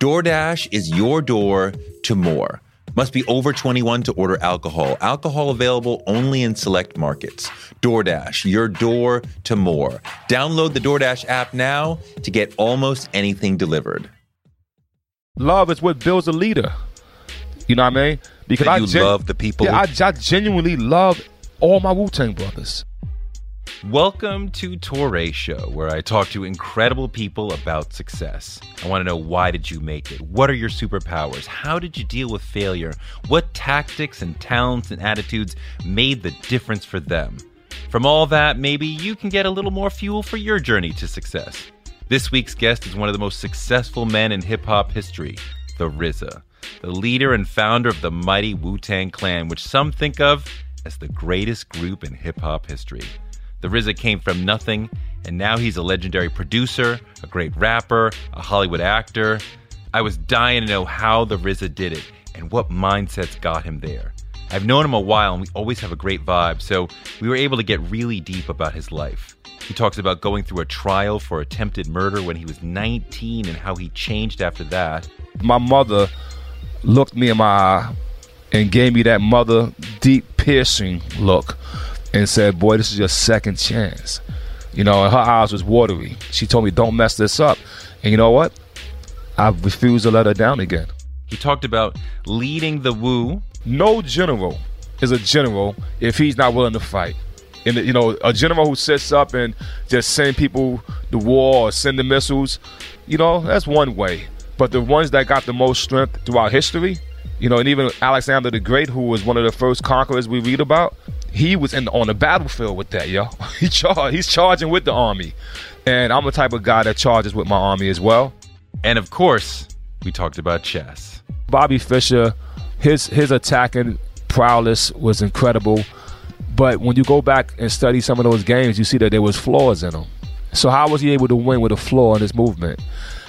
DoorDash is your door to more. Must be over 21 to order alcohol. Alcohol available only in select markets. DoorDash, your door to more. Download the DoorDash app now to get almost anything delivered. Love is what builds a leader. You know what I mean? Because I gen- love the people. Yeah, I, I genuinely love all my Wu Tang brothers. Welcome to Toure Show, where I talk to incredible people about success. I want to know why did you make it? What are your superpowers? How did you deal with failure? What tactics and talents and attitudes made the difference for them? From all that, maybe you can get a little more fuel for your journey to success. This week's guest is one of the most successful men in hip hop history, the RZA, the leader and founder of the mighty Wu Tang Clan, which some think of as the greatest group in hip hop history. The RZA came from nothing, and now he's a legendary producer, a great rapper, a Hollywood actor. I was dying to know how the RZA did it and what mindsets got him there. I've known him a while and we always have a great vibe, so we were able to get really deep about his life. He talks about going through a trial for attempted murder when he was 19 and how he changed after that. My mother looked me in my eye and gave me that mother deep piercing look and said, "Boy, this is your second chance." You know, and her eyes was watery. She told me, "Don't mess this up." And you know what? I refused to let her down again. He talked about leading the Wu. No general is a general if he's not willing to fight. And you know, a general who sits up and just send people to war or send the missiles, you know, that's one way. But the ones that got the most strength throughout history, you know, and even Alexander the Great, who was one of the first conquerors we read about, he was in on the battlefield with that, yo. He char- he's charging with the army. And I'm the type of guy that charges with my army as well. And of course, we talked about chess. Bobby Fischer, his his attacking prowess was incredible. But when you go back and study some of those games, you see that there was flaws in them. So how was he able to win with a flaw in his movement?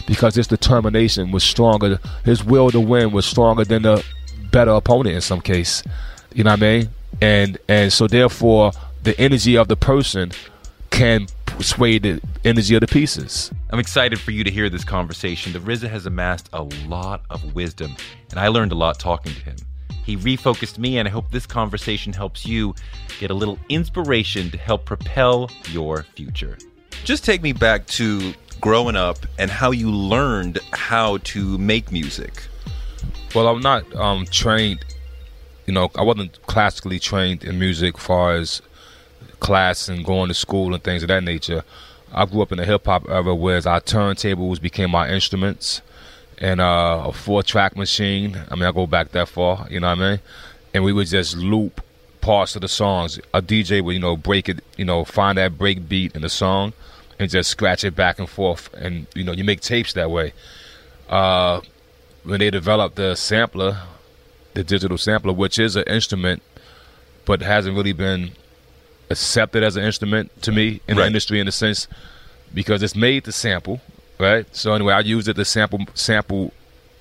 Because his determination was stronger. His will to win was stronger than the better opponent in some case. You know what I mean? And and so therefore the energy of the person can sway the energy of the pieces. I'm excited for you to hear this conversation. The RZA has amassed a lot of wisdom, and I learned a lot talking to him. He refocused me, and I hope this conversation helps you get a little inspiration to help propel your future. Just take me back to growing up and how you learned how to make music. Well, I'm not um, trained you know, I wasn't classically trained in music, as far as class and going to school and things of that nature. I grew up in the hip hop era, where our turntables became our instruments, and uh, a four track machine. I mean, I go back that far, you know what I mean? And we would just loop parts of the songs. A DJ would, you know, break it, you know, find that break beat in the song, and just scratch it back and forth. And you know, you make tapes that way. Uh, when they developed the sampler, the digital sampler, which is an instrument, but hasn't really been accepted as an instrument to me in right. the industry in a sense because it's made to sample, right? So anyway, I used it to sample sample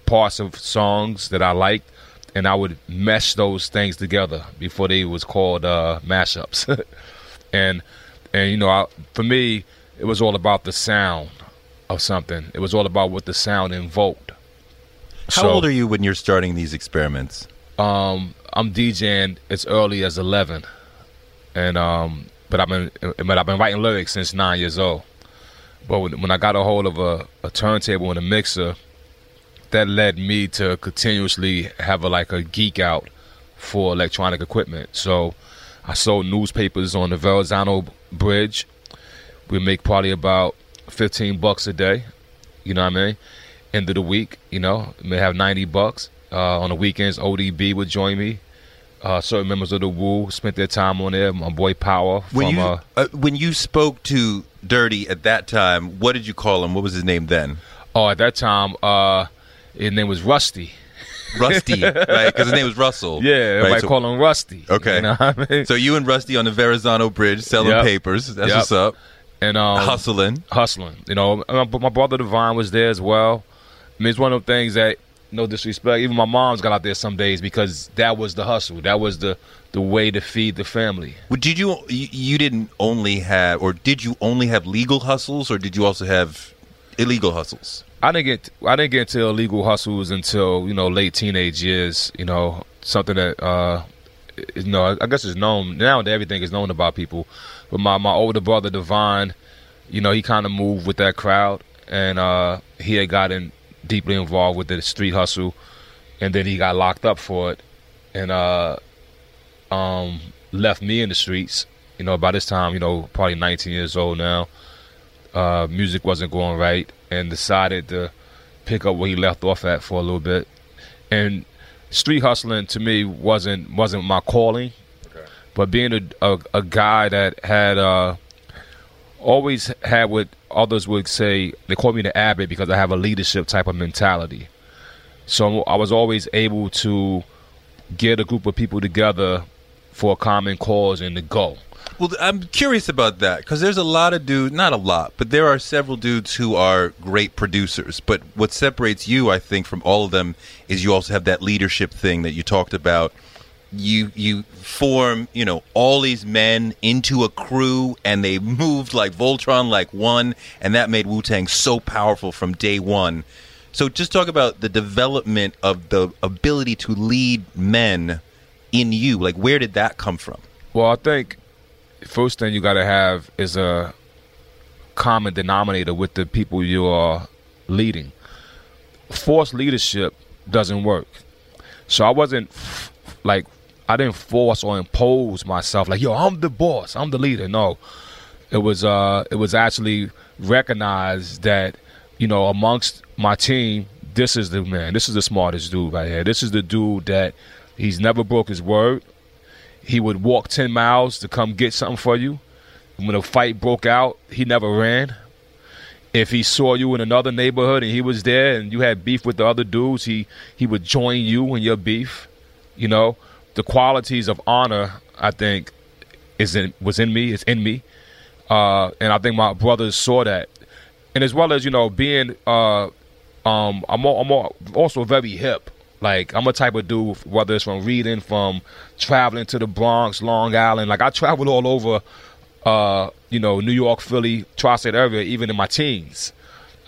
parts of songs that I liked, and I would mesh those things together before they was called uh, mashups. and and you know, I, for me, it was all about the sound of something. It was all about what the sound invoked. How so, old are you when you're starting these experiments? Um, I'm DJing as early as 11, and um, but I've been but I've been writing lyrics since nine years old. But when, when I got a hold of a, a turntable and a mixer, that led me to continuously have a like a geek out for electronic equipment. So I sold newspapers on the Verrazano Bridge. We make probably about 15 bucks a day. You know what I mean? End of the week. You know, may have ninety bucks uh, on the weekends. ODB would join me. uh, certain members of the Wu spent their time on there. My boy Power from When you uh, uh, when you spoke to Dirty at that time, what did you call him? What was his name then? oh at that time uh, his name was Rusty. Rusty, right? Because his name was Russell. Yeah, right? so, call him Rusty. Okay. you know what I mean. so you and Rusty on the Verrazano Bridge selling Yep. papers. That's Yep. what's up. and um, Hustling. hustling. You know, but my brother Divine was there as well. I mean, it's one of the things that, no disrespect, even my mom's got out there some days because that was the hustle. That was the the way to feed the family. Well, Did you you didn't only have, or did you only have legal hustles, or did you also have illegal hustles? I didn't get I didn't get into illegal hustles until you know late teenage years. You know, something that uh, you know I guess is known now. that Everything is known about people. But my my older brother Divine, you know, he kind of moved with that crowd, and uh, he had gotten deeply involved with the street hustle, and then he got locked up for it, and uh, um, left me in the streets. You know, by this time, you know, probably 19 years old now. Uh, music wasn't going right, and decided to pick up where he left off at for a little bit. And street hustling to me wasn't wasn't my calling, but being a, a a guy that had uh, always had what others would say they call me the abbot because I have a leadership type of mentality. So I was always able to get a group of people together for a common cause and to go. Well, I'm curious about that because there's a lot of dudes, not a lot, but there are several dudes who are great producers. But what separates you, I think, from all of them is you also have that leadership thing that you talked about. You you form, you know, all these men into a crew, and they moved like Voltron, like one, and that made Wu Tang so powerful from day one. So just talk about the development of the ability to lead men in you. Like, where did that come from? Well, I think first thing you got to have is a common denominator with the people you are leading. Forced leadership doesn't work. So I wasn't like I didn't force or impose myself like, "Yo, I'm the boss. I'm the leader." No. It was uh it was actually recognized that you know amongst my team, this is the man. This is the smartest dude right here. This is the dude that he's never broke his word he would walk 10 miles to come get something for you. When a fight broke out, he never ran. If he saw you in another neighborhood and he was there and you had beef with the other dudes, he, he would join you in your beef. You know, the qualities of honor, I think, is in, was in me, is in me. Uh, and I think my brothers saw that. And as well as, you know, being, uh, um, I'm, al- I'm al- also very hip. Like I'm a type of dude, whether it's from reading, from traveling to the Bronx, Long Island. Like I traveled all over, uh, you know, New York, Philly, tri-state area, even in my teens.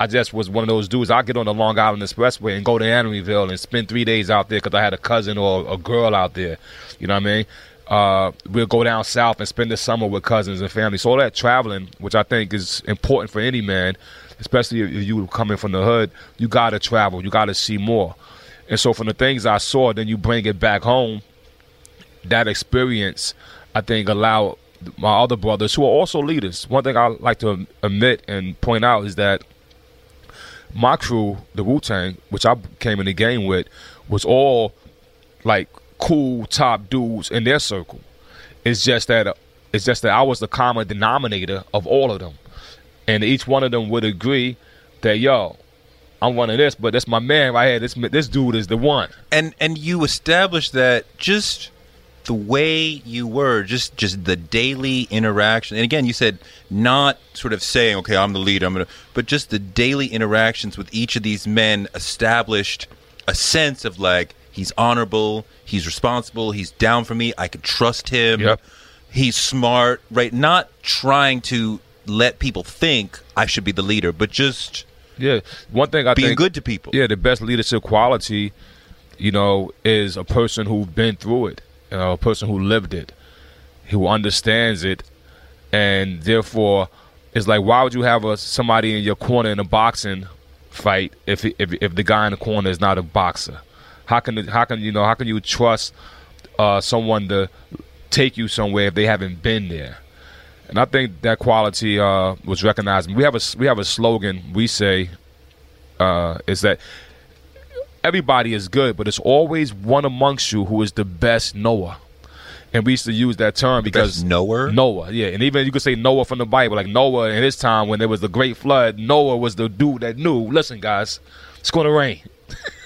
I just was one of those dudes. I get on the Long Island Expressway and go to Amityville and spend three days out there because I had a cousin or a girl out there. You know what I mean? Uh, we'll go down south and spend the summer with cousins and family. So all that traveling, which I think is important for any man, especially if you coming from the hood, you got to travel. You got to see more. And so from the things I saw, then you bring it back home. That experience, I think, allowed my other brothers who are also leaders. One thing I like to admit and point out is that my crew, the Wu Tang, which I came in the game with, was all like cool top dudes in their circle. It's just that uh, it's just that I was the common denominator of all of them, and each one of them would agree that yo, I'm one of this, but that's my man right here. This this dude is the one. and and you established that just the way you were just just the daily interaction. And again you said not sort of saying okay i'm the leader i'm gonna but just the daily interactions with each of these men established a sense of like he's honorable he's responsible he's down for me i can trust him Yep. he's smart right? Not trying to let people think i should be the leader but just Yeah, one thing I being think good to people. Yeah, the best leadership quality, you know, is a person who's been through it, you know, a person who lived it, who understands it, and therefore, it's like, why would you have a somebody in your corner in a boxing fight if if if the guy in the corner is not a boxer? How can how can you know how can you trust uh, someone to take you somewhere if they haven't been there? And I think that quality uh, was recognized. We have a we have a slogan we say uh, is that everybody is good, but it's always one amongst you who is the best knower. And we used to use that term because knower? Noah, yeah, and even you could say Noah from the Bible, like Noah in his time when there was the great flood. Noah was the dude that knew. Listen, guys, it's going to rain.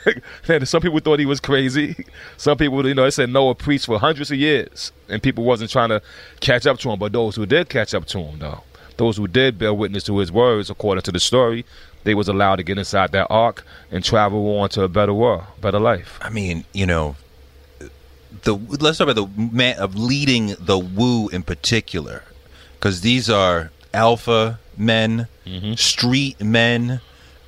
and some people thought he was crazy. Some people, you know, they said Noah preached for hundreds of years, and people wasn't trying to catch up to him. But those who did catch up to him, though, those who did bear witness to his words, according to the story, they was allowed to get inside that ark and travel on to a better world, better life. I mean, you know, the let's talk about the man of leading the Wu in particular, because these are alpha men, mm-hmm. street men.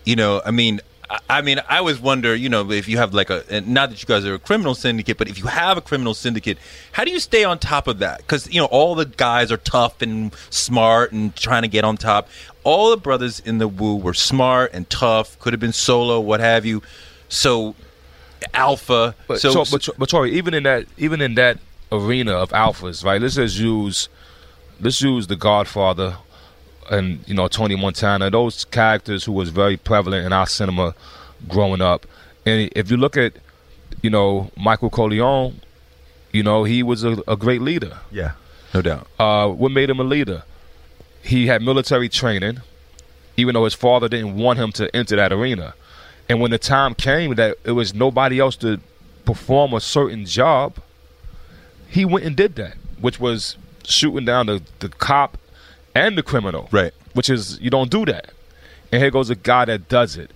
You know, I mean, I, mean, I always wonder, you know, if you have like a, and not that you guys are a criminal syndicate, but if you have a criminal syndicate, how do you stay on top of that? Because you know, all the guys are tough and smart and trying to get on top. All the brothers in the Wu were smart and tough. Could have been solo, what have you. So alpha. But so, so, but, but Toure, even in that even in that arena of alphas, right? Let's just use let's use the Godfather and you know Tony Montana, those characters who was very prevalent in our cinema growing up. And if you look at you know Michael Corleone, you know he was a, a great leader. yeah, no doubt. Uh, what made him a leader? He had military training, even though his father didn't want him to enter that arena. And when the time came that it was nobody else to perform a certain job, he went and did that, which was shooting down the, the cop and the criminal. Right. Which is, you don't do that. And here goes a guy that does it.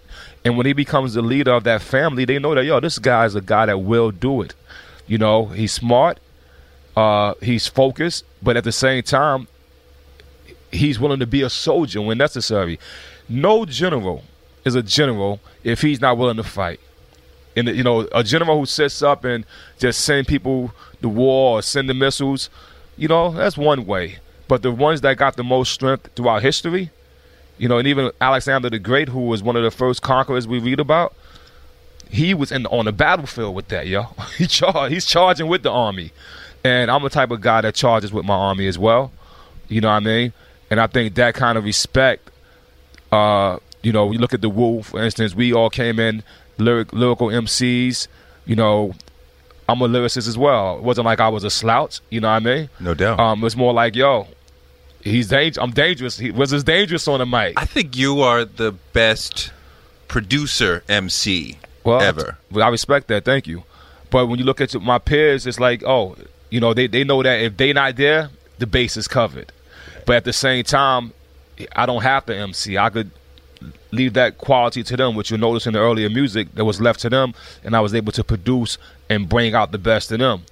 And when he becomes the leader of that family, they know that, yo, this guy is a guy that will do it. You know, he's smart, uh, he's focused, but at the same time, he's willing to be a soldier when necessary. No general is a general if he's not willing to fight. And you know, a general who sits up and just send people to war or send the missiles, you know, that's one way. But the ones that got the most strength throughout history, you know, and even Alexander the Great, who was one of the first conquerors we read about, he was in on the battlefield with that, yo. he char- he's charging with the army. And I'm the type of guy that charges with my army as well. You know what I mean? And I think that kind of respect, uh, you know, we look at the Wu, for instance, we all came in lyric, lyrical MCs. You know, I'm a lyricist as well. It wasn't like I was a slouch. You know what I mean? No doubt. Um, it's more like, yo, he's dangerous. I'm dangerous. He was as dangerous on the mic. I think you are the best producer MC well, ever. Well, I respect that. Thank you. But when you look at my peers, it's like, oh, you know, they, they know that if they not there, the base is covered. But at the same time, I don't have to MC. I could leave that quality to them, which you'll notice in the earlier music that was left to them, and I was able to produce and bring out the best in them.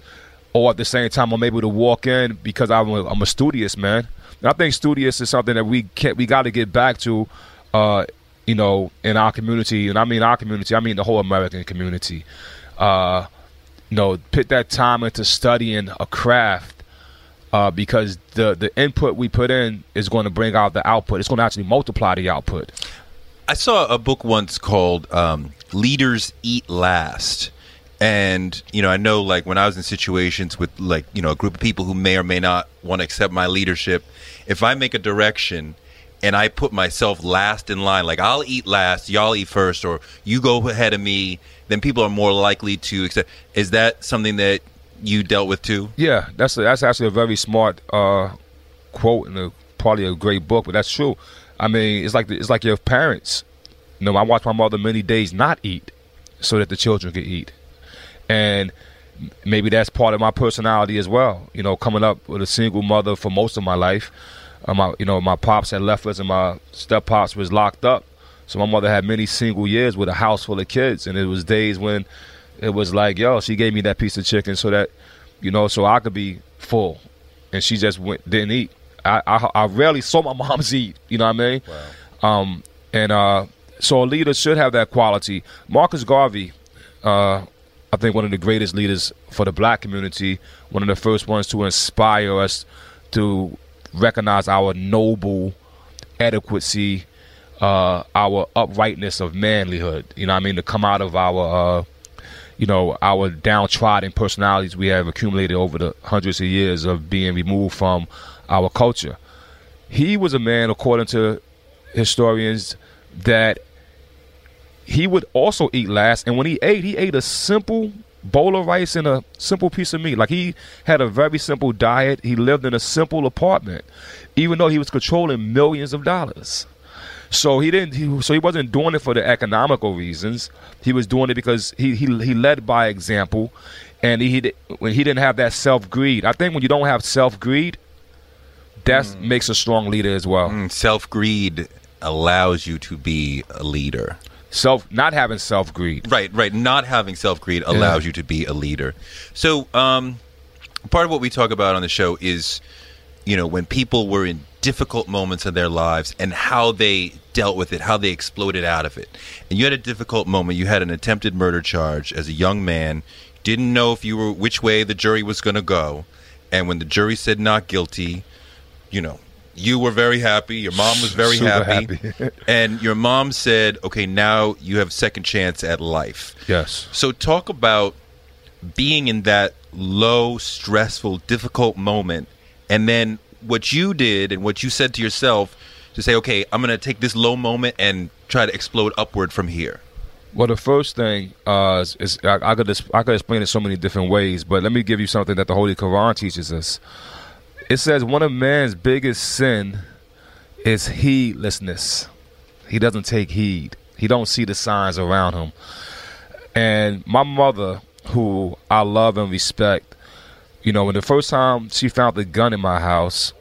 Or at the same time, I'm able to walk in because I'm a, I'm a studious man. And I think studious is something that we can we got to get back to, uh, you know, in our community, and I mean our community, I mean the whole American community. Uh, you know, put that time into studying a craft uh, because the the input we put in is going to bring out the output. It's going to actually multiply the output. I saw a book once called um, "Leaders Eat Last," and you know, I know like when I was in situations with like you know a group of people who may or may not want to accept my leadership, if I make a direction and I put myself last in line, like I'll eat last, y'all eat first, or you go ahead of me, then people are more likely to accept. Is that something that you dealt with too? Yeah, that's a, that's actually a very smart uh, quote and a, probably a great book, but that's true. I mean, it's like the, it's like your parents. You know, I watched my mother many days not eat so that the children could eat, and maybe that's part of my personality as well. You know, coming up with a single mother for most of my life, uh, my you know my pops had left us and my step pops was locked up, so my mother had many single years with a house full of kids, and it was days when it was like, yo, she gave me that piece of chicken so that you know, so I could be full, and she just went didn't eat. I, I, I rarely saw my mom's eat. You know what I mean? Wow. Um, and uh, so a leader should have that quality. Marcus Garvey, uh, I think one of the greatest leaders for the black community, one of the first ones to inspire us to recognize our noble adequacy, uh, our uprightness of manlyhood. You know what I mean? To come out of our, uh, you know, our downtrodden personalities we have accumulated over the hundreds of years of being removed from our culture. He was a man, according to historians, that he would also eat last. And when he ate, he ate a simple bowl of rice and a simple piece of meat. Like he had a very simple diet. He lived in a simple apartment, even though he was controlling millions of dollars. So he didn't. He, so he wasn't doing it for the economical reasons. He was doing it because he he, he led by example, and he when he didn't have that self greed. I think when you don't have self greed, that mm. makes a strong leader as well. Mm, self greed allows you to be a leader. Self not having self greed. Right, right. Not having self greed allows yeah. you to be a leader. So, um, part of what we talk about on the show is, you know, when people were in difficult moments of their lives and how they dealt with it, how they exploded out of it. And you had a difficult moment. You had an attempted murder charge as a young man. Didn't know if you were which way the jury was going to go. And when the jury said not guilty, you know, you were very happy. Your mom was very happy, happy. and your mom said, "Okay, now you have second chance at life." Yes. So talk about being in that low, stressful, difficult moment, and then what you did and what you said to yourself to say, "Okay, I'm going to take this low moment and try to explode upward from here." Well, the first thing uh, is, is I, I, could I could explain it so many different ways, but let me give you something that the Holy Quran teaches us. It says one of man's biggest sin is heedlessness. He doesn't take heed. He don't see the signs around him. And my mother, who I love and respect, you know, when the first time she found the gun in my house,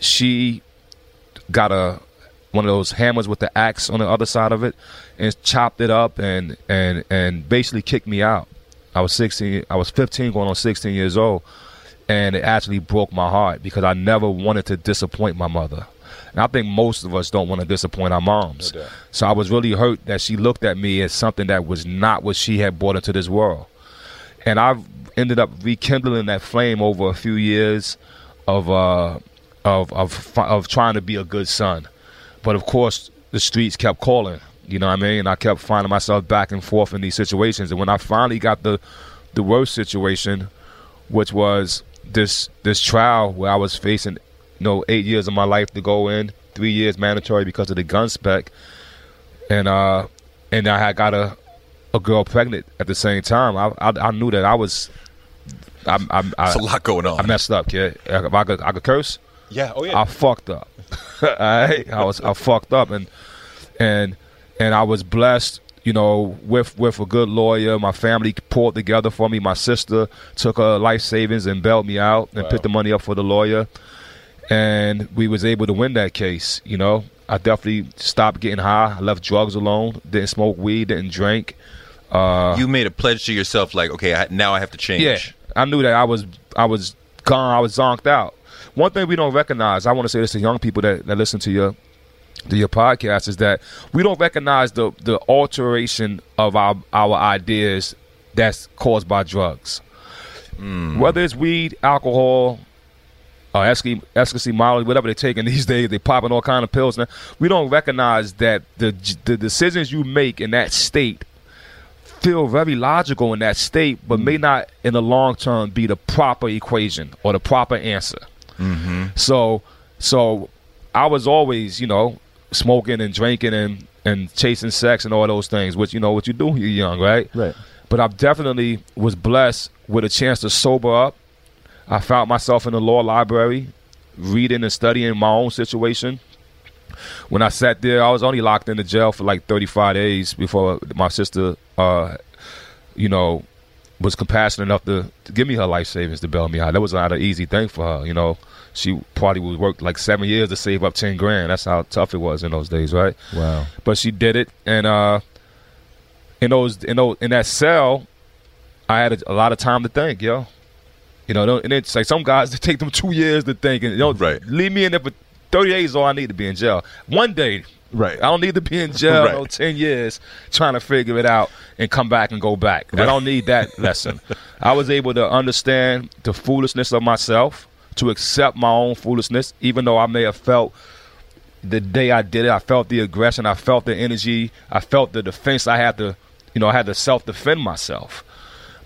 she got a one of those hammers with the axe on the other side of it and chopped it up and and and basically kicked me out. I was 16 I was 15 going on 16 years old and it actually broke my heart because I never wanted to disappoint my mother. And I think most of us don't want to disappoint our moms. No so I was really hurt that she looked at me as something that was not what she had brought into this world. And I ended up rekindling that flame over a few years of uh, of of of trying to be a good son. But of course, the streets kept calling. You know what I mean? And I kept finding myself back and forth in these situations. And when I finally got the the worst situation, which was this this trial where I was facing, you know, eight years of my life to go in, three years mandatory because of the gun spec, and uh, and I had got a a girl pregnant at the same time. I I, I knew that I was. I'm, I'm, I, It's a lot going on. I messed up, kid. If I could, I could curse. Yeah. Oh yeah. I fucked up. I, I was I fucked up and and and I was blessed you know, with with a good lawyer. My family pulled together for me. My sister took her life savings and bailed me out and wow. put the money up for the lawyer, and we was able to win that case. You know, I definitely stopped getting high. I left drugs alone. Didn't smoke weed. Didn't drink. Uh, you made a pledge to yourself, like, okay, I, now I have to change. Yeah, I knew that I was I was gone. I was zonked out. One thing we don't recognize. I want to say this to young people that, that listen to your to your podcast is that we don't recognize the the alteration of our our ideas that's caused by drugs. Mm. Whether it's weed, alcohol, uh, ecstasy, ecstasy, Molly, whatever they're taking these days, they're popping all kind of pills. Now we don't recognize that the the decisions you make in that state feel very logical in that state, but may not in the long term be the proper equation or the proper answer. Mm-hmm. So, so I was always, you know, smoking and drinking and and chasing sex and all those things, which you know what you do when you're young, right? Right. But I definitely was blessed with a chance to sober up. I found myself in the law library, reading and studying my own situation. When I sat there, I was only locked in the jail for like 35 days before my sister, uh, you know, was compassionate enough to, to give me her life savings to bail me out. That was not an easy thing for her, you know she probably would work like seven years to save up ten grand. That's how tough it was in those days, right? Wow. But she did it, and uh, in those in those in that cell, I had a, a lot of time to think, yo. You know, and it's like some guys it take them two years to think, and you know, right. leave me in there for thirty days. All I need to be in jail. One day, Right. I don't need to be in jail right. no, 10 years trying to figure it out and come back and go back. Right. I don't need that lesson. I was able to understand the foolishness of myself to accept my own foolishness, even though I may have felt the day I did it, I felt the aggression, I felt the energy, I felt the defense. I had to, you know, I had to self defend myself.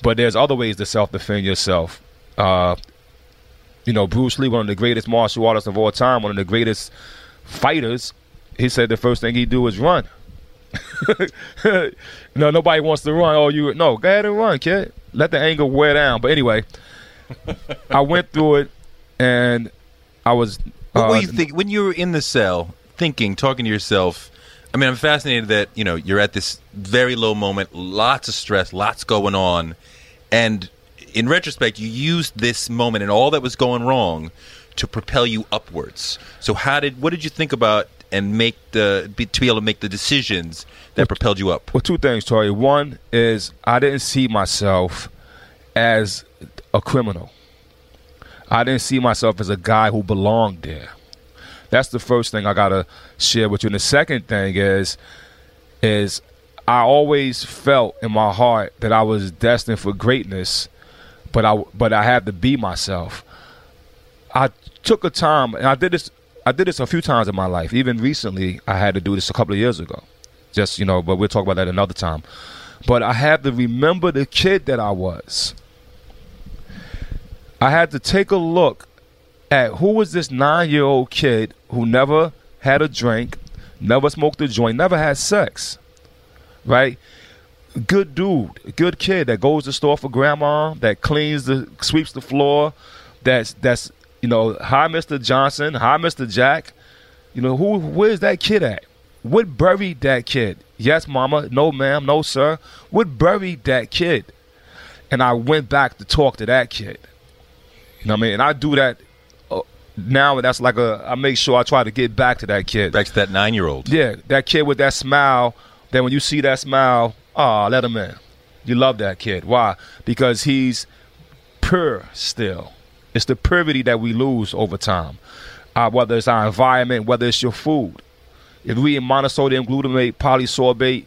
But there's other ways to self defend yourself. Uh, you know, Bruce Lee, one of the greatest martial artists of all time, one of the greatest fighters, he said the first thing he do is run. no, nobody wants to run. Oh, you no, go ahead and run, kid. Let the anger wear down. But anyway, I went through it, and I was. What uh, were you think when you were in the cell, thinking, talking to yourself? I mean, I'm fascinated that you know you're at this very low moment, lots of stress, lots going on, and in retrospect, you used this moment and all that was going wrong to propel you upwards. So, how did what did you think about and make the be, to be able to make the decisions that propelled you up? Well, two things, Toure. One is I didn't see myself as a criminal. I didn't see myself as a guy who belonged there. That's the first thing I gotta share with you. And the second thing is, is I always felt in my heart that I was destined for greatness, but I but I had to be myself. I took a time, and I did this. I did this a few times in my life. Even recently, I had to do this a couple of years ago. Just you know, but we'll talk about that another time. But I had to remember the kid that I was. I had to take a look at who was this nine-year-old kid who never had a drink, never smoked a joint, never had sex, right? Good dude, good kid that goes to store for grandma, that cleans the, sweeps the floor, that's that's you know, hi Mr. Johnson, hi Mr. Jack. You know, who where's that kid at? What buried that kid? Yes, mama. No, ma'am. No, sir. What buried that kid? And I went back to talk to that kid. You know what I mean? And I do that uh, now. That's like a. I make sure I try to get back to that kid. Back to that nine year old. Yeah, that kid with that smile. Then when you see that smile, ah, oh, let him in. You love that kid. Why? Because he's pure still. It's the purity that we lose over time. Uh, whether it's our environment, whether it's your food. If we eat monosodium glutamate, polysorbate,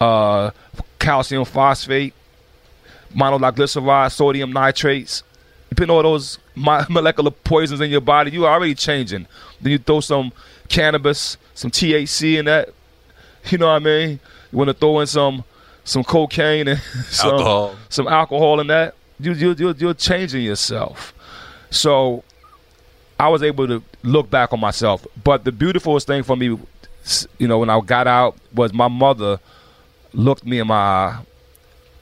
uh, calcium phosphate, monoglyceride, sodium nitrates, you put all those molecular poisons in your body, you are already changing. Then you throw some cannabis, some THC in that. You know what I mean? You want to throw in some some cocaine and some alcohol, some alcohol in that. You you you you're changing yourself. So I was able to look back on myself. But the beautifulest thing for me, you know, when I got out was my mother looked me in my eye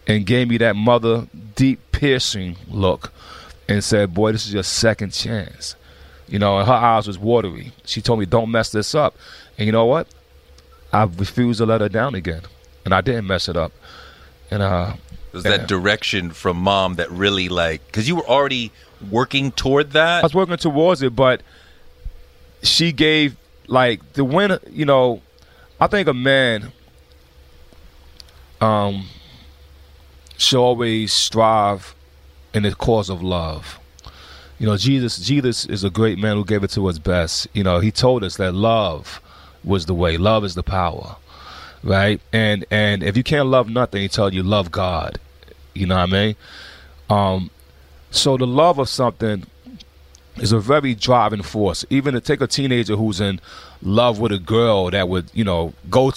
and gave me that mother deep piercing look and said, Boy, this is your second chance. You know, and her eyes was watery. She told me, Don't mess this up. And you know what? I refused to let her down again. And I didn't mess it up. And uh was that direction from mom that really like because you were already working toward that? I was working towards it, but she gave like the win. You know, I think a man um should always strive in the cause of love. You know, Jesus Jesus is a great man who gave it to us best. You know, he told us that love was the way. Love is the power. Right? And and if you can't love nothing, he told you love God. You know what I mean? Um so the love of something is a very driving force. Even to take a teenager who's in love with a girl that would, you know, go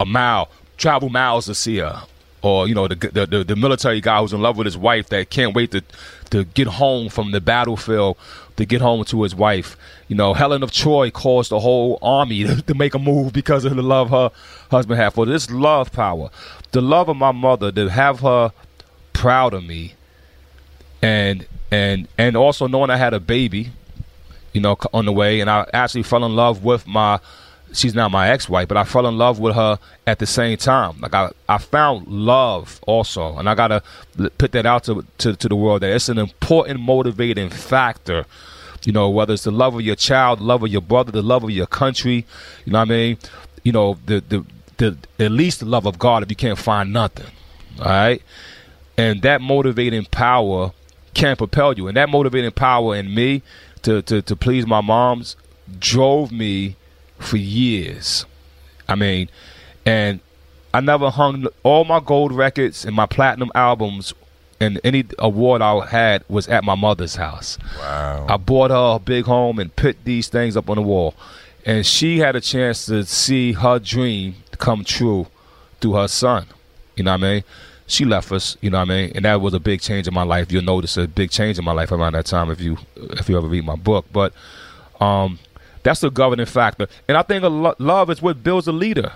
a mile, travel miles to see her, or you know, the, the the military guy who's in love with his wife that can't wait to to get home from the battlefield to get home to his wife. You know, Helen of Troy caused the whole army to, to make a move because of the love her husband had for this love power, the love of my mother to have her proud of me and and and also knowing I had a baby, you know, on the way, and I actually fell in love with my. She's not my ex-wife, but I fell in love with her at the same time. Like I, I found love also, and I gotta put that out to, to to the world that it's an important motivating factor. You know, whether it's the love of your child, the love of your brother, the love of your country. You know what I mean? You know, the the the at least the love of God. If you can't find nothing, all right, and that motivating power can propel you. And that motivating power in me to, to, to please my moms drove me for years. I mean, and I never hung all my gold records and my platinum albums and any award I had was at my mother's house. Wow. I bought her a big home and put these things up on the wall. And she had a chance to see her dream come true through her son. You know what I mean? She left us, you know what I mean? And that was a big change in my life. You'll notice a big change in my life around that time if you if you ever read my book. But um, that's the governing factor. And I think lo- love is what builds a leader.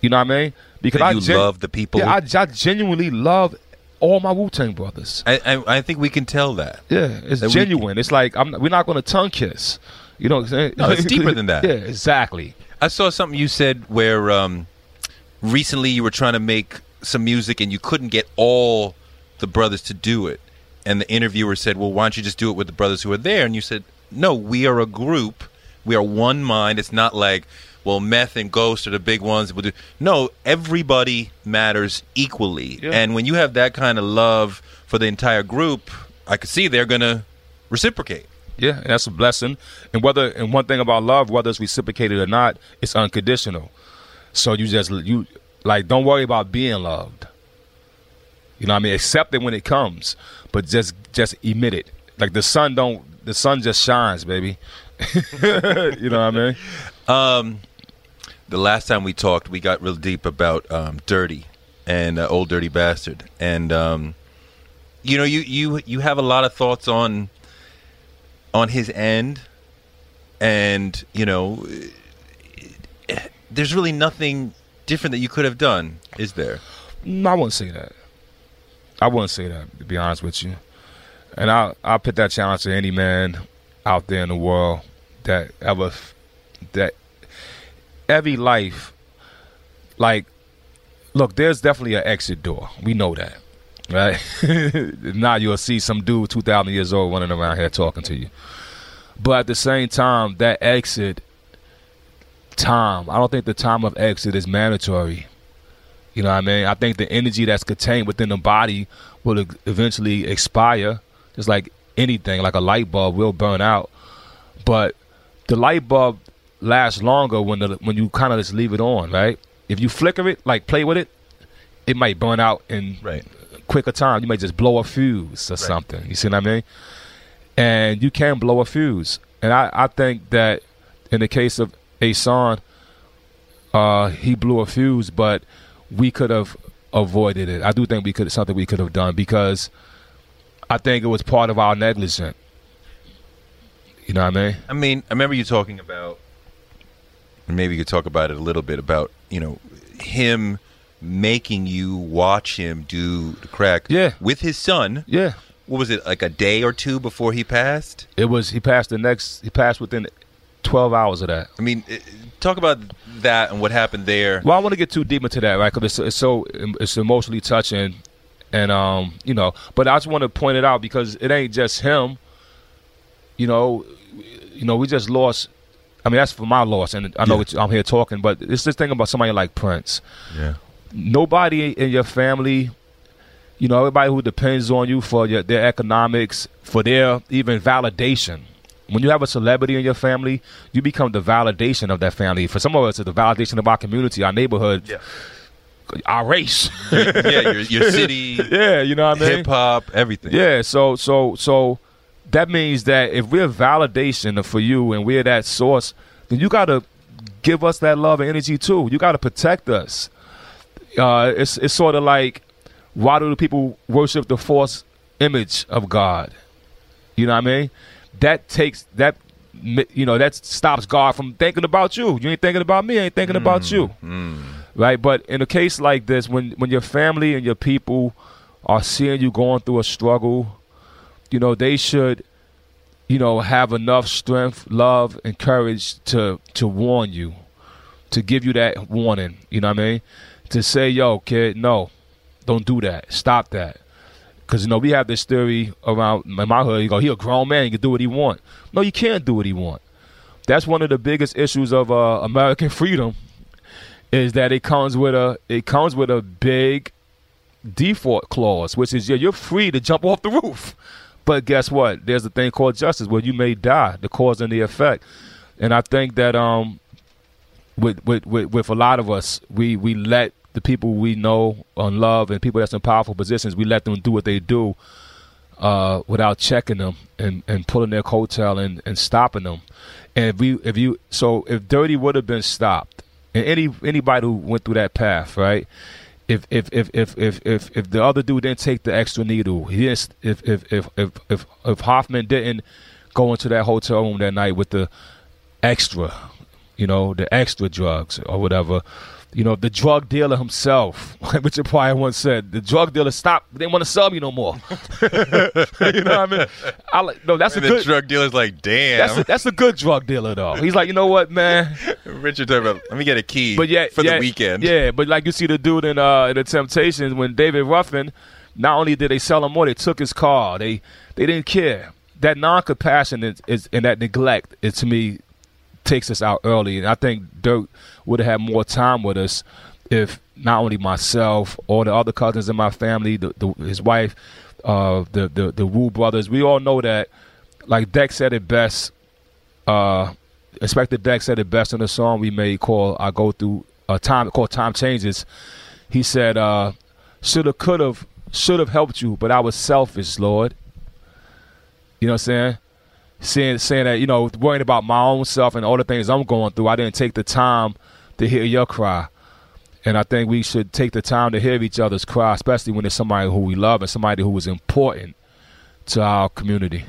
You know what I mean? Because I you gen- love the people. Yeah, I, I genuinely love all my Wu Tang brothers. I, I, I think we can tell that. Yeah, it's that genuine. it's like I'm, we're not going to tongue kiss. You know what I'm saying? No, it's deeper than that. Yeah, exactly. I saw something you said where um, recently you were trying to make some music and you couldn't get all the brothers to do it. And the interviewer said, Well, why don't you just do it with the brothers who are there? And you said, No, we are a group. We are one mind. It's not like, well, Meth and Ghost are the big ones. No, everybody matters equally. Yeah. And when you have that kind of love for the entire group, I could see they're going to reciprocate. Yeah, and that's a blessing. And whether and one thing about love, whether it's reciprocated or not, it's unconditional. So you just you like don't worry about being loved. You know what I mean? Accept it when it comes, but just just emit it. Like the sun don't the sun just shines, baby. you know what I mean? Um, the last time we talked, we got real deep about um, Dirty and uh, Old Dirty Bastard, and um, you know, you you you have a lot of thoughts on on his end, and you know, there's really nothing different that you could have done, is there? No, I wouldn't say that. I wouldn't say that to be honest with you. And I I put that challenge to any man out there in the world that ever that every life like look there's definitely an exit door we know that right now you'll see some dude 2000 years old running around here talking to you but at the same time that exit time i don't think the time of exit is mandatory you know what i mean i think the energy that's contained within the body will eventually expire just like anything like a light bulb will burn out but the light bulb lasts longer when the when you kind of just leave it on, right? If you flicker it, like play with it, it might burn out in right. quicker time. You might just blow a fuse or right. something. You see what I mean? And you can blow a fuse. And I, I think that in the case of Ason, uh, he blew a fuse, but we could have avoided it. I do think we could something we could have done because I think it was part of our negligence. You know what I mean? I mean, I remember you talking about and maybe you could talk about it a little bit about you know him making you watch him do the crack yeah. with his son. Yeah. What was it like a day or two before he passed? It was he passed the next he passed within 12 hours of that. I mean, talk about that and what happened there. Well, I want to get too deep into that, right? Cuz it's, it's so it's emotionally touching and um, you know, but I just want to point it out because it ain't just him. You know, you know, we just lost I mean, that's for my loss, and I know yeah. I'm here talking, but it's this thing about somebody like Prince. Yeah. Nobody in your family, you know, everybody who depends on you for your, their economics, for their even validation. When you have a celebrity in your family, you become the validation of that family. For some of us, it's the validation of our community, our neighborhood. Yeah our race. yeah, your, your city. Yeah, you know what I mean. Hip hop, everything. Yeah, so so so that means that if we're validation for you and we're that source, then you got to give us that love and energy too. You got to protect us. Uh, it's it's sort of like why do the people worship the false image of God? You know what I mean? That takes that you know that stops God from thinking about you. You ain't thinking about me. I ain't thinking mm, about you. Mm. Right? But in a case like this, when when your family and your people are seeing you going through a struggle you know, they should, you know, have enough strength, love, and courage to to warn you, to give you that warning. You know what I mean? To say, yo, kid, no, don't do that. Stop that. Because you know we have this theory around in my hood. You go, he a grown man. He can do what he want. No, you can't do what he want. That's one of the biggest issues of uh, American freedom, is that it comes with a it comes with a big default clause, which is yeah, you're free to jump off the roof. But guess what? There's a thing called justice where you may die, the cause and the effect. And I think that um, with, with, with, with a lot of us, we, we let the people we know and love and people that's in powerful positions, we let them do what they do uh, without checking them and, and pulling their coattail and, and stopping them. And if we if you so if Dirty would have been stopped, and any anybody who went through that path, right? if if if if if if, if the other dude didn't take the extra needle, he didn't, if, if if if if if Hoffman didn't go into that hotel room that night with the extra, you know, the extra drugs or whatever, you know, the drug dealer himself, Richard Pryor once said, the drug dealer stopped. They didn't want to sell me no more. you know what I mean? I like no, that's And a the good. drug dealer's like, damn. that's a, that's a good drug dealer though. He's like, you know what, man? Richard about, let me get a key But yeah, for yeah, the weekend. Yeah, but like you see the dude in uh in the Temptations when David Ruffin, not only did they sell him more, they took his car. They they didn't care. That non compassion is, is and that neglect is to me takes us out early. And I think Dirt would have had more time with us if not only myself, all the other cousins in my family, the, the, his wife, uh, the, the the Wu brothers, we all know that. Like Deck said it best. Uh, Inspectah Deck said it best in the song we made called "I Go Through a Time" called "Time Changes." He said, uh, "Shoulda, coulda, should have helped you, but I was selfish, Lord." You know what I'm saying? Saying saying that you know worrying about my own self and all the things I'm going through. I didn't take the time to hear your cry, and I think we should take the time to hear each other's cry, especially when it's somebody who we love and somebody who is important to our community.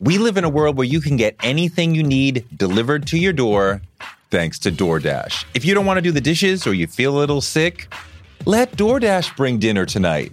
We live in a world where you can get anything you need delivered to your door thanks to DoorDash. If you don't want to do the dishes or you feel a little sick, let DoorDash bring dinner tonight.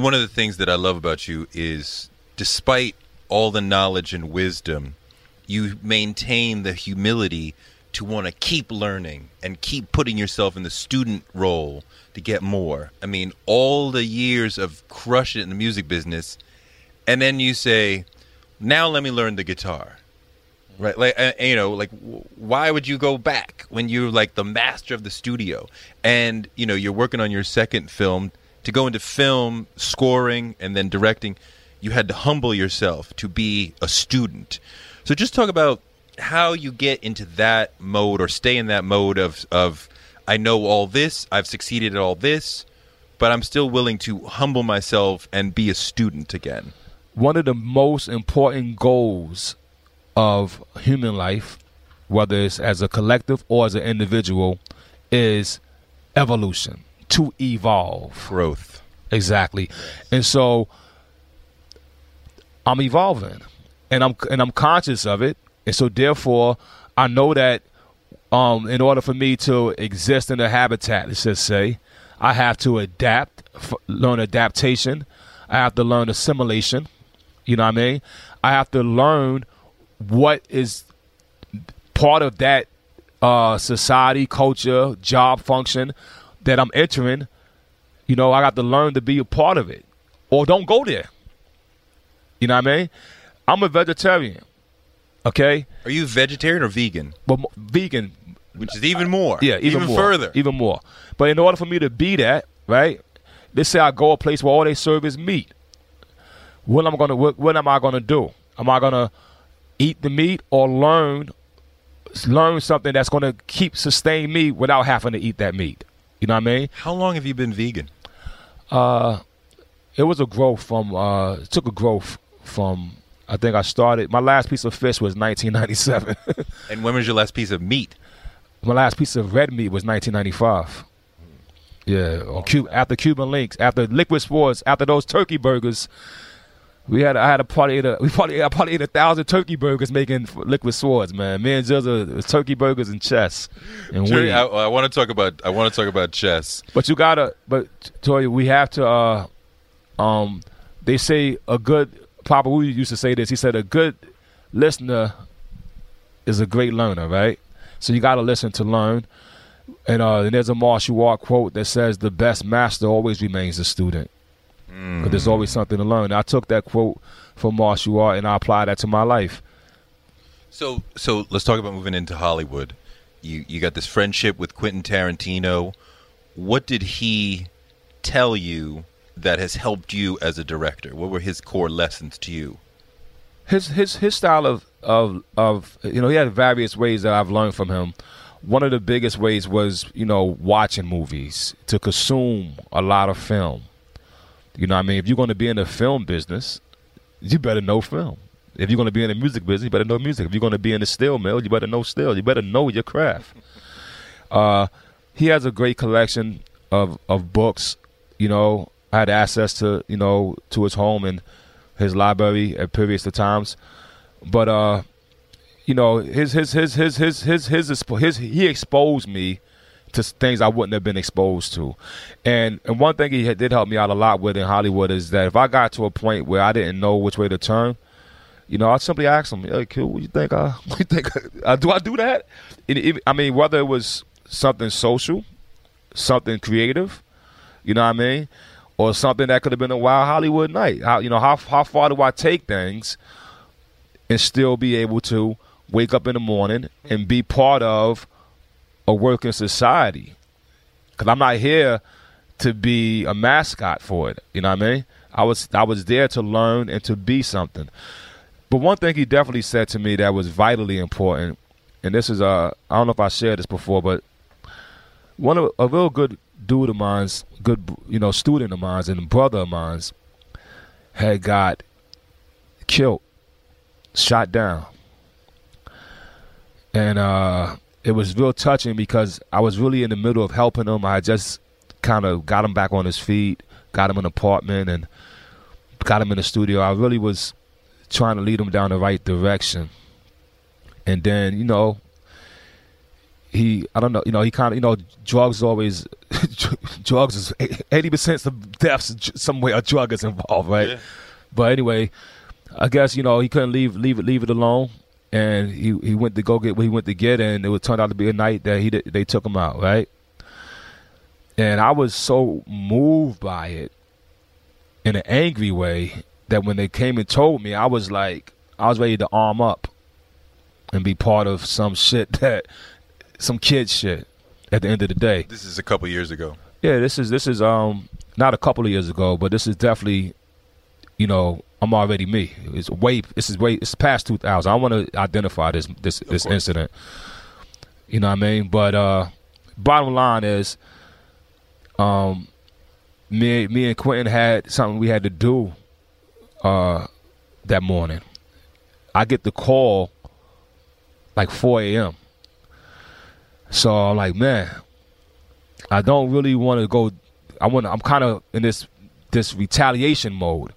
One of the things that I love about you is despite all the knowledge and wisdom, you maintain the humility to want to keep learning and keep putting yourself in the student role to get more. I mean, all the years of crushing it in the music business, and then you say, "Now let me learn the guitar." Right, like uh, you know, like why would you go back when you're like the master of the studio, and you know you're working on your second film to go into film scoring and then directing. You had to humble yourself to be a student. So just talk about how you get into that mode or stay in that mode of of I know all this, I've succeeded at all this, but I'm still willing to humble myself and be a student again. one of the most important goals of human life, whether it's as a collective or as an individual, is evolution to evolve. Growth. Exactly. And so I'm evolving and I'm and I'm conscious of it. And so therefore I know that um, in order for me to exist in the habitat, let's just say, I have to adapt, f- learn adaptation. I have to learn assimilation. You know what I mean? I have to learn what is part of that uh, society, culture, job function that I'm entering. You know, I got to learn to be a part of it, or don't go there. You know what I mean? I'm a vegetarian. Okay, Are you vegetarian or vegan? but vegan Which is even more. yeah, even, more, further. even more. But in order for me to be that, right? Let's say I go a place where all they serve is meat. What am I gonna? What, what am I gonna do? Am I gonna eat the meat or learn learn something that's gonna keep sustain me without having to eat that meat? You know what I mean? How long have you been vegan? It was a growth from. Uh, it took a growth from. I think I started. My last piece of fish was 1997. And when was your last piece of meat? My last piece of red meat was 1995. Yeah, on Cuba, after Cuban Linx, after Liquid Swords, after those turkey burgers, we had I had a party ate a, we probably I probably ate a thousand turkey burgers making liquid swords, man. Me and GZA it was turkey burgers and chess and Jerry. I, I want to talk about. I want to talk about chess. But you gotta, but Toure, we have to. uh Um, they say a good Papa Wu used to say this. He said a good listener is a great learner, right? So you gotta listen to learn. And, uh, and there's a martial art quote that says the best master always remains a student. Because there's mm-hmm. always something to learn. I took that quote from martial art and I applied that to my life. So, so let's talk about moving into Hollywood. You you got this friendship with Quentin Tarantino. What did he tell you that has helped you as a director? What were his core lessons to you? his his his style of of of you know he had various ways that I've learned from him. One of the biggest ways was you know watching movies to consume a lot of film. You know what I mean? If you're going to be in the film business, you better know film. If you're going to be in the music business, you better know music. If you're going to be in the steel mill, you better know steel. You better know your craft. Uh, he has a great collection of of books. You know, I had access to you know to his home and his library at previous times, but uh, you know his his his his his his his, his, his he exposed me to things I wouldn't have been exposed to, and and one thing he did help me out a lot with in Hollywood is that if I got to a point where I didn't know which way to turn, you know, I'd simply ask him, "Hey, kid, what do you think? I, what you think? Uh, do I do that?" I mean, whether it was something social, something creative, you know what I mean, or something that could have been a wild Hollywood night. How you know how how far do I take things and still be able to wake up in the morning and be part of a working society? Because I'm not here to be a mascot for it. You know what I mean? I was I was there to learn and to be something. But one thing he definitely said to me that was vitally important, and this is uh I don't know if I shared this before, but one of a real good dude of mine's, good you know student of mine's and brother of mine's, had got killed, shot down, and uh it was real touching because I was really in the middle of helping him. I just kind of got him back on his feet, got him an apartment, and got him in the studio. I really was trying to lead him down the right direction. And then, you know, he, I don't know, you know, he kind of, you know, drugs always, drugs is 80% of deaths, some way a drug is involved, right? Yeah. But anyway, I guess, you know, he couldn't leave, leave it, leave it alone. And he, he went to go get what he went to get, and it would turn out to be a night that he they took him out, right? And I was so moved by it in an angry way that when they came and told me, I was like, I was ready to arm up and be part of some shit that, some kid shit. At the end of the day, This is a couple years ago. yeah, this is this is um not a couple of years ago, but this is definitely, you know, I'm already me. It's way this is way it's past 2000. I want to identify this this this incident. You know what I mean? But uh bottom line is, um, me me and Quentin had something we had to do uh that morning. I get the call like 4 a.m. So I'm like, man, I don't really want to go. I want. I'm kind of in this this retaliation mode.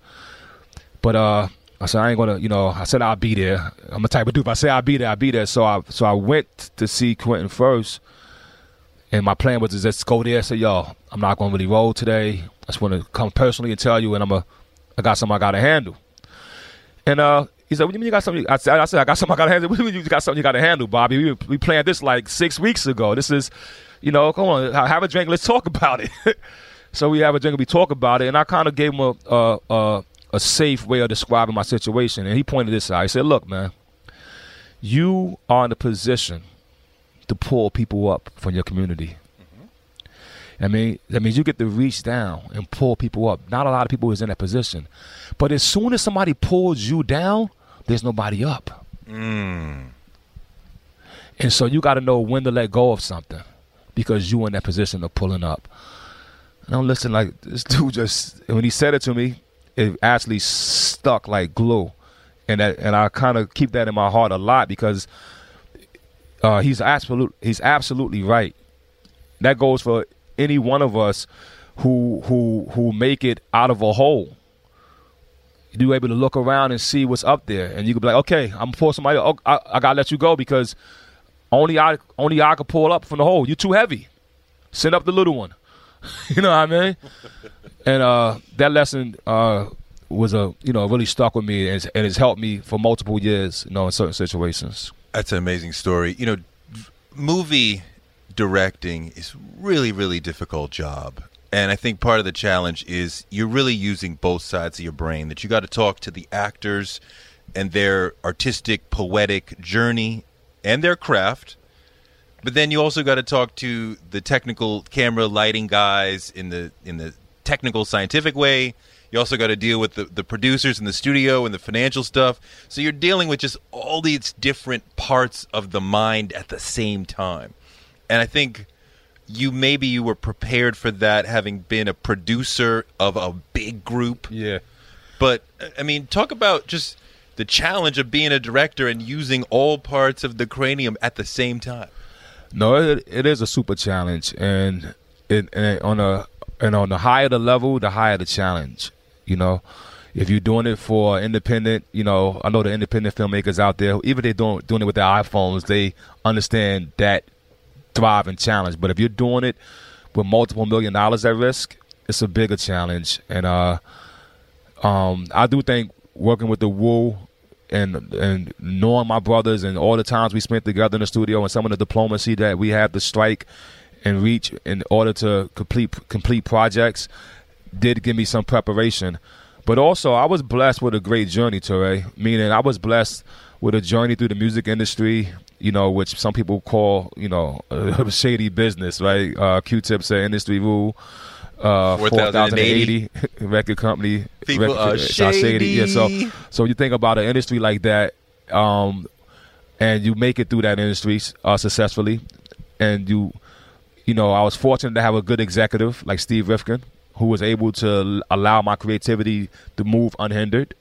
But uh, I said I ain't gonna. You know, I said I'll be there. I'm a type of dude. If I say I'll be there, I'll be there. So I so I went to see Quentin first, and my plan was to just go there. Say, yo, I'm not gonna really roll today. I just want to come personally and tell you, and I'm a, I got something I gotta handle. And uh, he said, "What do you mean you got something?" I said, "I said I got something I got to handle." What do you mean you got something you got to handle, Bobby? We we planned this like six weeks ago. This is, you know, come on, have a drink. Let's talk about it. so we have a drink and we talk about it. And I kind of gave him a, a a a safe way of describing my situation. And he pointed this out. He said, "Look, man, you are in a position to pull people up from your community." I mean, that means you get to reach down and pull people up. Not a lot of people is in that position. But as soon as somebody pulls you down, there's nobody up. Mm. And so you got to know when to let go of something because you're in that position of pulling up. And I'm listening like this dude just when he said it to me, it actually stuck like glue, and that and I kind of keep that in my heart a lot because uh, he's absolute he's absolutely right. That goes for any one of us who who who make it out of a hole You're able to look around and see what's up there, and you can be like, okay, I'm pull somebody. Oh, I, I gotta let you go because only I only I can pull up from the hole. You're too heavy. Send up the little one. you know what I mean? And uh, that lesson uh, was a you know really stuck with me, and and helped me for multiple years. You know, in certain situations. That's an amazing story. You know, movie directing is really really difficult job and I think part of the challenge is you're really using both sides of your brain. That you got to talk to the actors and their artistic, poetic journey and their craft. But then you also got to talk to the technical camera lighting guys in the in the technical scientific way. You also got to deal with the, the producers and the studio and the financial stuff. So you're dealing with just all these different parts of the mind at the same time. And I think you maybe you were prepared for that having been a producer of a big group. Yeah. But I mean, talk about just the challenge of being a director and using all parts of the cranium at the same time. No, it, it is a super challenge, and it and on a and on the higher the level, the higher the challenge. You know, if you're doing it for independent, you know, I know the independent filmmakers out there, even they don't doing it with their iPhones, they understand that thrive and challenge. But if you're doing it with multiple million dollars at risk, it's a bigger challenge. And uh, um, I do think working with the Wu and and knowing my brothers and all the times we spent together in the studio and some of the diplomacy that we had to strike and reach in order to complete complete projects did give me some preparation. But also, I was blessed with a great journey, Toure. Meaning, I was blessed with a journey through the music industry you know, which some people call, you know, a shady business, right? Uh, Q-Tip said industry rule. Uh, 4080 record company. People record, are shady. shady. Yeah, so, so you think about an industry like that, um, and you make it through that industry uh, successfully, and you, you know, I was fortunate to have a good executive like Steve Rifkin, who was able to allow my creativity to move unhindered.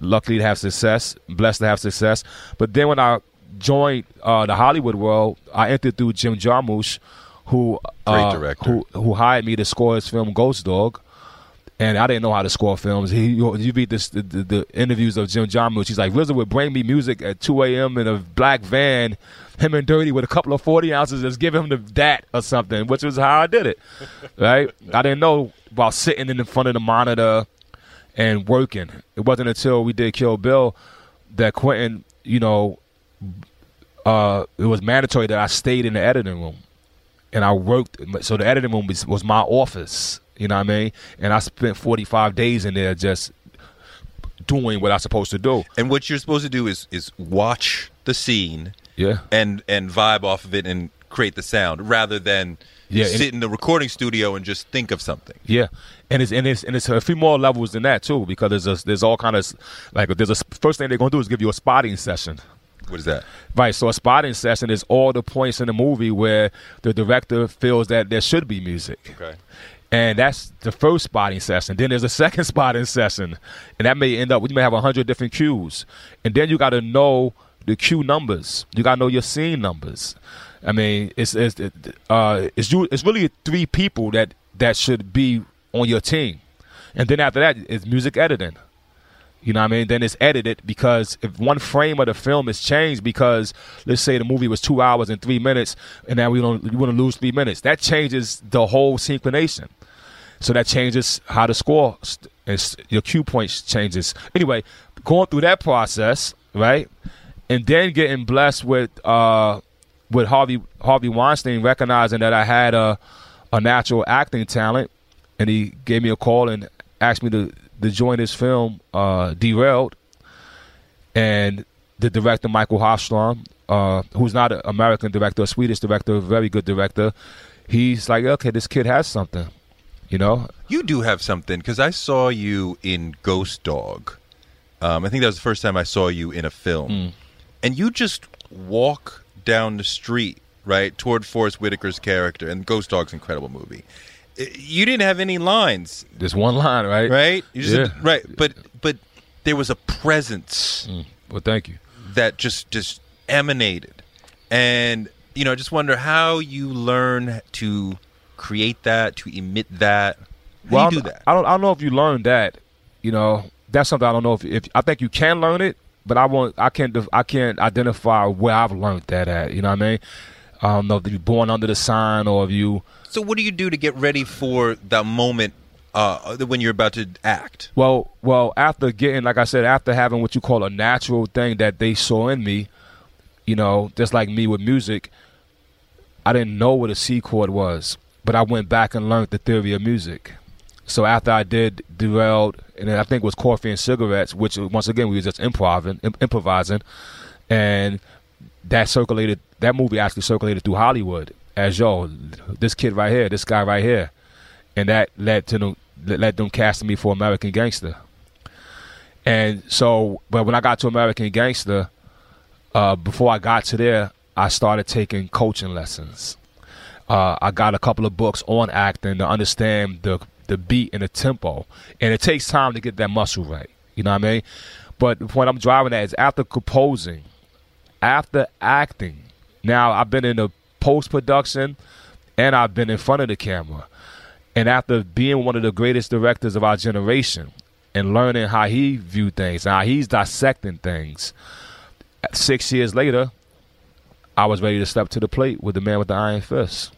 Luckily to have success, blessed to have success. But then when I joined uh, the Hollywood world, I entered through Jim Jarmusch, who uh, who who hired me to score his film Ghost Dog. And I didn't know how to score films. He, you beat this, the, the, the, interviews of Jim Jarmusch. He's like, RZA would bring me music at 2 a.m. in a black van, him and Dirty with a couple of 40 ounces, just give him the that or something, which was how I did it. right? I didn't know about sitting in the front of the monitor and working. It wasn't until we did Kill Bill that Quentin, you know, uh, it was mandatory that I stayed in the editing room, and I worked. So the editing room was, was my office. You know what I mean? And I spent 45 days in there just doing what I was supposed to do. And what you're supposed to do is is watch the scene, yeah, and and vibe off of it and create the sound rather than yeah, sit in the recording studio and just think of something. Yeah, and it's and it's and it's a few more levels than that too because there's a, there's all kind of like there's a first thing they're gonna do is give you a spotting session. What is that? Right. So a spotting session is all the points in the movie where the director feels that there should be music. Okay. And that's the first spotting session. Then there's a second spotting session, and that may end up. You may have a hundred different cues, and then you got to know the cue numbers. You gotta know your scene numbers. I mean, it's it's uh, it's you, it's really three people that that should be on your team, and then after that, it's music editing. You know what I mean? Then it's edited because if one frame of the film is changed because let's say the movie was two hours and three minutes, and now we don't you want to lose three minutes, that changes the whole synchronization. So that changes how the score and your cue points changes. Anyway, going through that process, right, and then getting blessed with uh, with Harvey Harvey Weinstein recognizing that I had a a natural acting talent, and he gave me a call and asked me to to join his film uh, Derailed, and the director Mikael Håfström, uh, who's not an American director, a Swedish director, very good director, he's like, okay, this kid has something, you know. You do have something because I saw you in Ghost Dog. Um, I think that was the first time I saw you in a film, mm. and you just walk down the street right toward Forest Whitaker's character, and Ghost Dog's incredible movie you didn't have any lines. Just one line, right? Right. You just yeah. right, but but there was a presence. Mm. Well, thank you. That just just emanated, and you know, I just wonder how you learn to create that, to emit that. How well, do you do that? I don't. I don't know if you learned that. You know, that's something I don't know if, if I think you can learn it, but I won't. I can't. I can't identify where I've learned that at. You know what I mean? I don't know if you're born under the sign or if you so, what do you do to get ready for the moment uh, when you're about to act? Well, well, after getting, like I said, after having what you call a natural thing that they saw in me, you know, just like me with music, I didn't know what a C chord was, but I went back and learned the theory of music. So after I did Derailed, and I think it was Coffee and Cigarettes, which once again we were just improvising, improvising, and that circulated. That movie actually circulated through Hollywood as yo, this kid right here, this guy right here, and that led to them led them casting me for American Gangster. And so, but when I got to American Gangster, uh, before I got to there, I started taking coaching lessons. Uh, I got a couple of books on acting to understand the the beat and the tempo, and it takes time to get that muscle right. You know what I mean? But the point I'm driving at is after composing, after acting. Now I've been in the post production, and I've been in front of the camera. And after being one of the greatest directors of our generation and learning how he viewed things, how he's dissecting things, six years later, I was ready to step to the plate with the man with the iron fist.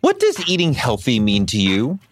What does eating healthy mean to you?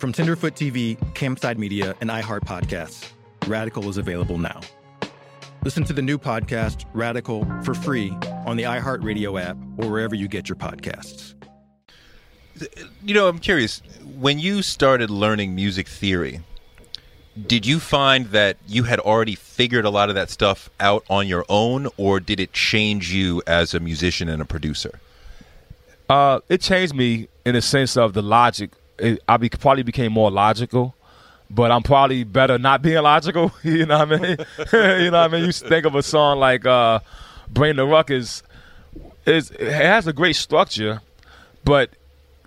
From Tenderfoot TV, Campside Media, and iHeart Podcasts, Radical is available now. Listen to the new podcast, Radical, for free on the iHeart Radio app or wherever you get your podcasts. You know, I'm curious. When you started learning music theory, did you find that you had already figured a lot of that stuff out on your own, or did it change you as a musician and a producer? Uh, it changed me in the sense of the logic. It, I be, probably became more logical, but I'm probably better not being logical. you know what I mean? you know what I mean? You think of a song like uh, "Bring the Ruckus," is it has a great structure, but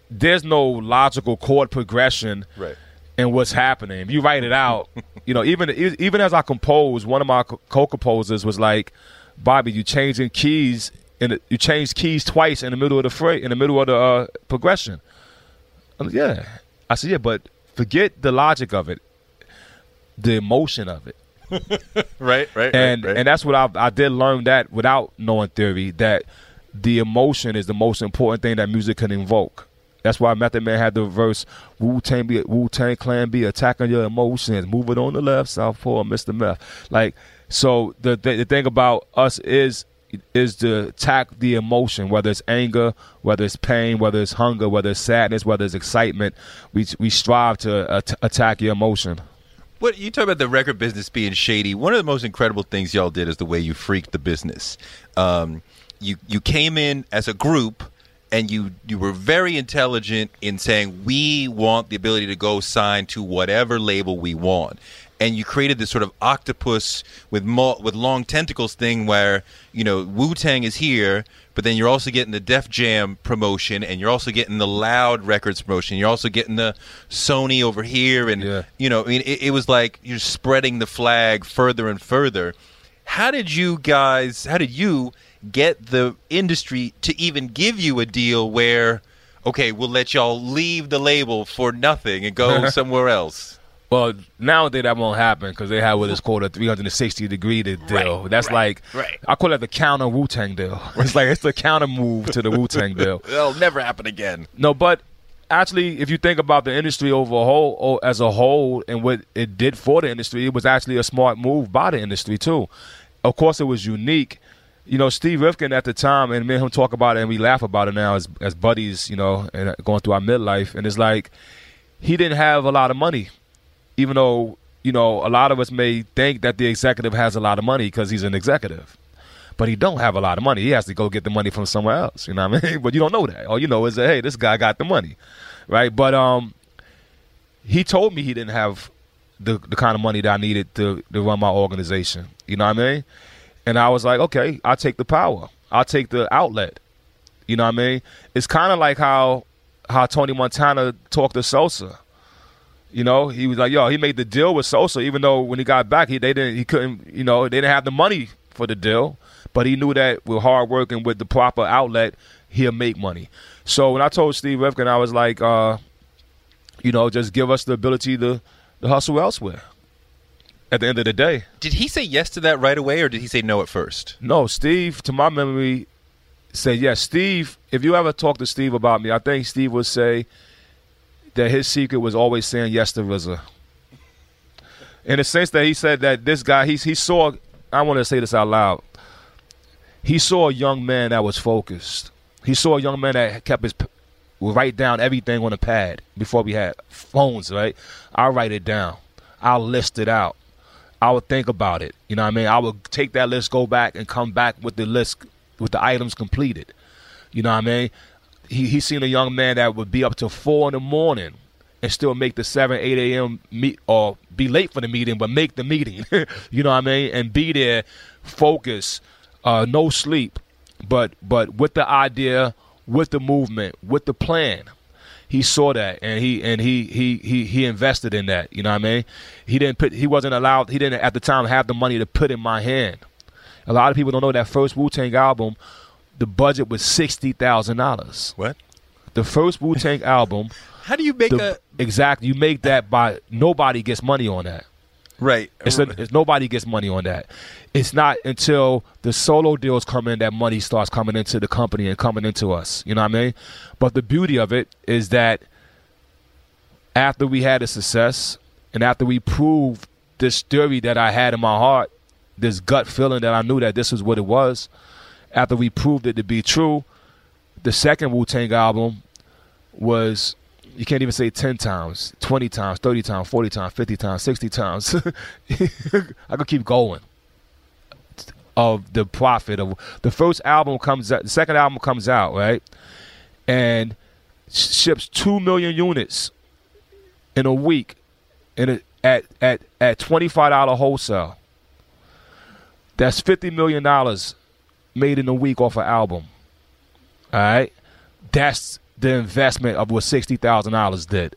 there's no logical chord progression Right. in what's happening. If you write it out, you know, even even as I compose, one of my co-composers was like, "Bobby, you changing keys and you change keys twice in the middle of the fray, in the middle of the uh, progression." Yeah, I said, yeah, but forget the logic of it, the emotion of it Right, right, and right, right. and that's what I I did learn that without knowing theory that the emotion is the most important thing that music can invoke. That's why Method Man had the verse Wu Tang be Wu Tang Clan be attacking your emotions, move it on the left, Southpaw, Mr. Meth. Like so, the the, the thing about us is is to attack the emotion, whether it's anger, whether it's pain, whether it's hunger, whether it's sadness, whether it's excitement. We we strive to at- attack your emotion. What you talk about the record business being shady? One of the most incredible things y'all did is the way you freaked the business. Um, you you came in as a group, and you you were very intelligent in saying we want the ability to go sign to whatever label we want. And you created this sort of octopus with mo- with long tentacles thing, where you know Wu Tang is here, but then you're also getting the Def Jam promotion, and you're also getting the Loud Records promotion. You're also getting the Sony over here, and Yeah. you know, I mean, it, it was like you're spreading the flag further and further. How did you guys? How did you get the industry to even give you a deal where, okay, we'll let y'all leave the label for nothing and go somewhere else? Well, nowadays that won't happen because they have what is called a 360 degree deal. Right, That's right, like right. I call it the counter Wu Tang deal. It's like it's the counter move to the Wu Tang deal. It'll never happen again. No, but actually, if you think about the industry overall, as a whole, and what it did for the industry, it was actually a smart move by the industry too. Of course, it was unique. You know, Steve Rifkin at the time, and me and him talk about it, and we laugh about it now as as buddies. You know, and uh, going through our midlife, and it's like he didn't have a lot of money, even though you know a lot of us may think that the executive has a lot of money because he's an executive but he don't have a lot of money. He has to go get the money from somewhere else. You know what I mean? But you don't know that. All you know is that hey, this guy got the money, right? But um, he told me he didn't have the the kind of money that I needed to to run my organization. You know what I mean? And I was like, okay, I'll take the power. I'll take the outlet. You know what I mean? It's kind of like how how Tony Montana talked to Sosa. You know, he was like, "Yo, he made the deal with Sosa, even though when he got back, he they didn't, he couldn't, you know, they didn't have the money for the deal, but he knew that with hard work and with the proper outlet, he'll make money." So when I told Steve Rifkin, I was like, uh, you know, just give us the ability to, to hustle elsewhere. At the end of the day, Did he say yes to that right away, or did he say no at first? no, Steve, to my memory, said yes. Steve, if you ever talk to Steve about me, I think Steve would say that his secret was always saying yes to RZA. In the sense that he said that this guy, he, he saw, I want to say this out loud. He saw a young man that was focused. He saw a young man that kept his, would write down everything on a pad before we had phones, right? I'll write it down. I'll list it out. I would think about it. You know what I mean? I would take that list, go back, and come back with the list with the items completed. You know what I mean? He he seen a young man that would be up till four in the morning and still make the seven, eight a.m. meet or be late for the meeting, but make the meeting. you know what I mean? And be there, focus, uh, no sleep, but but with the idea, with the movement, with the plan he saw that and he and he he he he invested in that. You know what I mean? He didn't put he wasn't allowed he didn't at the time have the money to put in my hand. A lot of people don't know that first Wu Tang album, the budget was sixty thousand dollars. What? The first Wu Tang album, How do you make the, exactly you make that by nobody gets money on that. right? It's, a, it's nobody gets money on that. It's not until the solo deals come in that money starts coming into the company and coming into us. You know what I mean? But the beauty of it is that after we had a success and after we proved this theory that I had in my heart, this gut feeling that I knew that this was what it was, after we proved it to be true, the second Wu Tang album was you can't even say 10 times, 20 times, 30 times, 40 times, 50 times, 60 times. I could keep going. Of the profit of the first album comes out, the second album comes out, right? And ships 2 million units in a week in a, at at at $25 wholesale. That's 50 million dollars made in a week off an album. All right? That's the investment of what sixty thousand dollars did,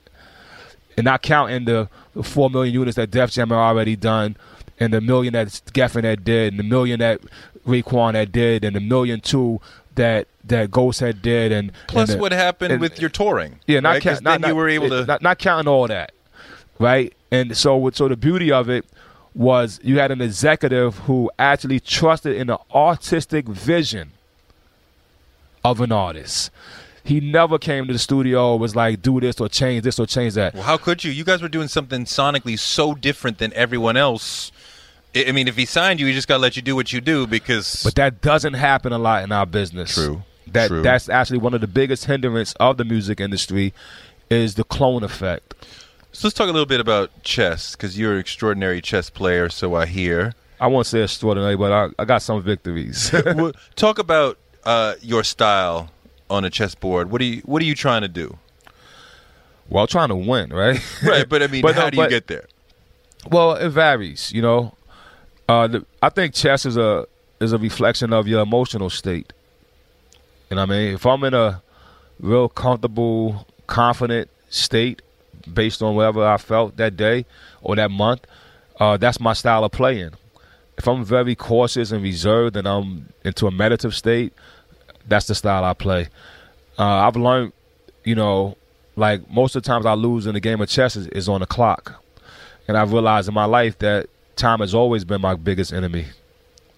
and not counting the, the four million units that Def Jam had already done, and the million that Geffen had did, and the million that Raekwon had did, and the million two that that Ghost had did, and Plus, and the- what happened and- with your touring? yeah, not, right? 'Cause count, not not, you were able it- to. not, not counting all that, right? And so, so the beauty of it was you had an executive who actually trusted in the artistic vision of an artist. He never came to the studio was like, "Do this or change this or change that." well, how could you? You guys were doing something sonically so different than everyone else. I I mean, if he signed you, he just got to let you do what you do because. But that doesn't happen a lot in our business. True. That True. that's actually one of the biggest hindrance of the music industry is the clone effect. So let's talk a little bit about chess because you're an extraordinary chess player, so I hear. I won't say extraordinary, but I, I got some victories. Well, talk about uh, your style on a chessboard. What are you What are you trying to do? well, I'm trying to win, right? Right, but I mean, But how no, do you but- get there? Well, it varies. You know, uh, the, I think chess is a is a reflection of your emotional state. You know what I mean? If I'm in a real comfortable, confident state, based on whatever I felt that day or that month, uh, that's my style of playing. If I'm very cautious and reserved, and I'm into a meditative state, that's the style I play. Uh, I've learned, you know, like most of the times I lose in the game of chess is, is on the clock and I've realized in my life that time has always been my biggest enemy.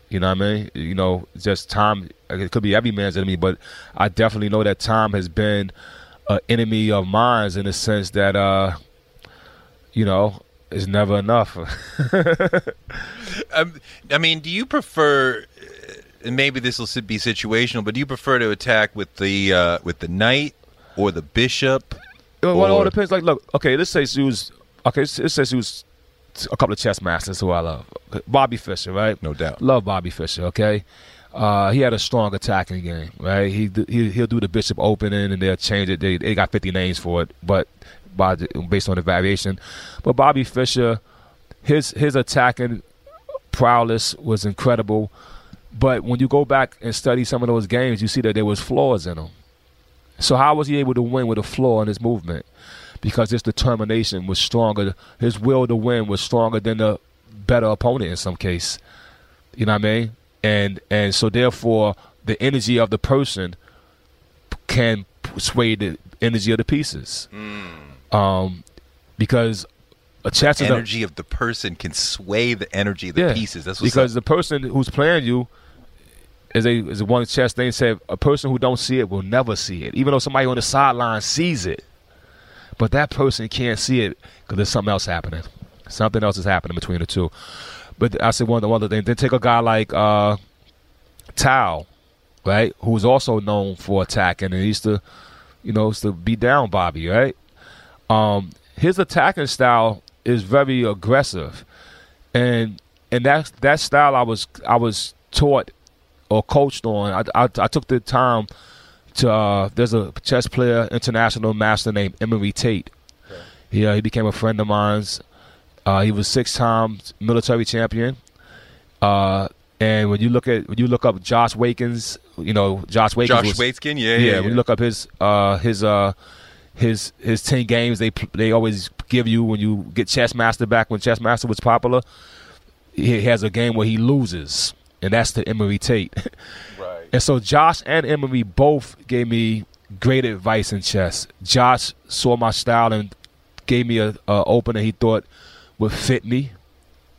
You know what I mean? You know, just time. It could be every man's enemy, but I definitely know that time has been an enemy of mine in the sense that, uh, you know, it's never enough. Um, I mean, do you prefer? uh, And maybe this will be situational, but do you prefer to attack with the uh, with the knight or the bishop? Well, it all depends. Like, look, okay, let's say she was, okay, let's say she was a couple of chess masters who I love. Bobby Fischer, right? No doubt. Love Bobby Fischer. Okay, uh, he had a strong attacking game, right? He, he he'll do the bishop opening and they'll change it. They they got fifty names for it, but by based on the variation. But Bobby Fischer, his his attacking prowess was incredible. But when you go back and study some of those games, you see that there was flaws in them. So how was he able to win with a flaw in his movement? Because his determination was stronger. His will to win was stronger than the better opponent in some case. You know what I mean? And and so therefore the energy of the person can sway the energy of the pieces. Um, because a chess a, Energy of the person can sway the energy of the yeah, pieces. That's what's because the person who's playing you is a is one chess thing said a person who don't see it will never see it, even though somebody on the sideline sees it. But that person can't see it because there's something else happening. Something else is happening between the two. But I said one of the other things. Then take a guy like uh, Tal, right, who's also known for attacking and he used to, you know, used to beat down Bobby, right? Um, his attacking style is very aggressive, and and that that style I was I was taught or coached on. I, I, I took the time to. Uh, there's a chess player, international master named Emory Tate. He uh, he became a friend of mine's. Uh, he was six times military champion. Uh, and when you look at when you look up Josh Waitzkin, you know Josh Waitzkin. Josh was, Waitzkin, yeah, yeah, yeah. when you look up his uh his uh his his ten games they they always give you when you get chess master back when chess master was popular he has a game where he loses and that's the emory tate right. and so josh and emory both gave me great advice in chess josh saw my style and gave me a, a opener he thought would fit me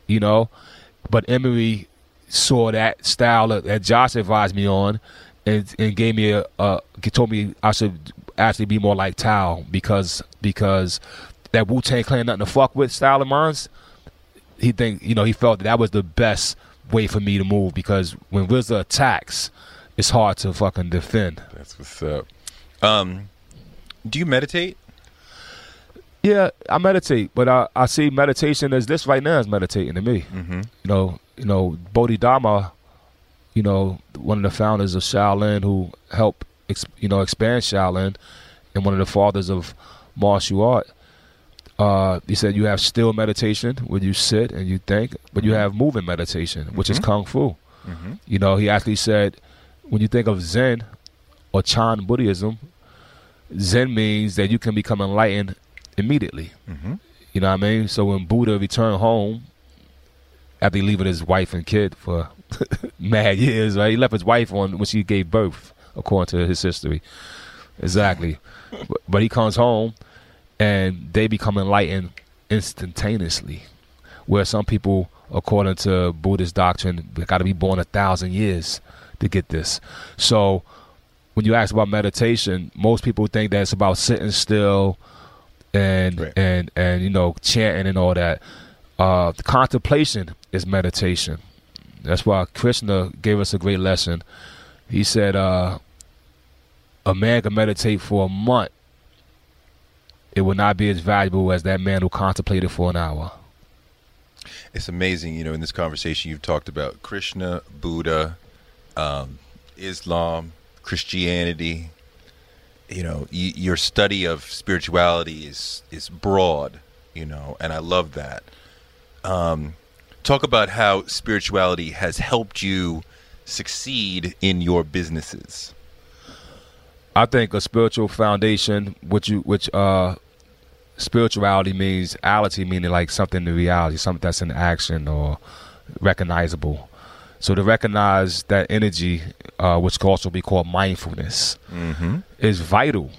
you know but emory saw that style that- josh advised me on and, and gave me a, a told me I should actually be more like Tal because because that Wu Tang Clan nothing to fuck with style of mine's. He think you know he felt that, that was the best way for me to move because when RZA attacks, it's hard to fucking defend. That's what's up. Um, do you meditate? Yeah, I meditate, but I, I see meditation as this right now is meditating to me. Mm-hmm. You know, you know Bodhidharma, you know, one of the founders of Shaolin who helped ex, you know expand Shaolin, and one of the fathers of martial art. Uh, he said you have still meditation where you sit and you think, but you have moving meditation, which is kung fu. Mm-hmm. You know, he actually said when you think of Zen or Chan Buddhism, Zen means that you can become enlightened immediately. Mm-hmm. You know what I mean? So when Buddha returned home after leaving his wife and kid for mad years, right? He left his wife on when she gave birth, according to his history. Exactly. but, but he comes home and they become enlightened instantaneously. Where some people, according to Buddhist doctrine, got to be born a thousand years to get this. So when you ask about meditation, most people think that it's about sitting still and Right. and and you know chanting and all that. Uh, the contemplation is meditation. That's why Krishna gave us a great lesson. He said, uh, "A man can meditate for a month. It will not be as valuable as that man who contemplated for an hour." It's amazing, you know, in this conversation you've talked about Krishna, Buddha, um, Islam, Christianity. You know, y- your study of spirituality is is broad, you know, and I love that. Um, talk about how spirituality has helped you succeed in your businesses. I think a spiritual foundation, which you, which uh, spirituality means, ality meaning like something in reality, something that's in action or recognizable. So to recognize that energy, uh, which can also be called mindfulness, Mm-hmm. is vital.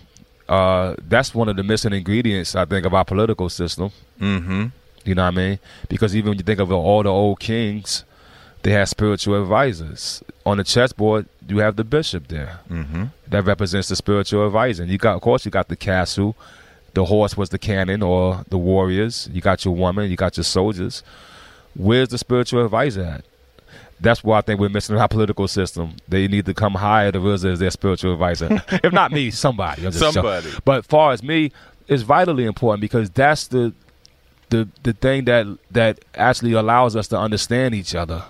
Uh, that's one of the missing ingredients, I think, of our political system. Mm-hmm. You know what I mean? Because even when you think of all the old kings, they had spiritual advisors. On the chessboard, you have the bishop there Mm-hmm. that represents the spiritual advisor. And you got, of course, you got the castle. The horse was the cannon or the warriors. You got your woman. You got your soldiers. Where's the spiritual advisor at? That's why I think we're missing our political system. They need to come higher to realize their spiritual advisor. if not me, somebody. Somebody. But far as me, it's vitally important because that's the the the thing that that actually allows us to understand each other.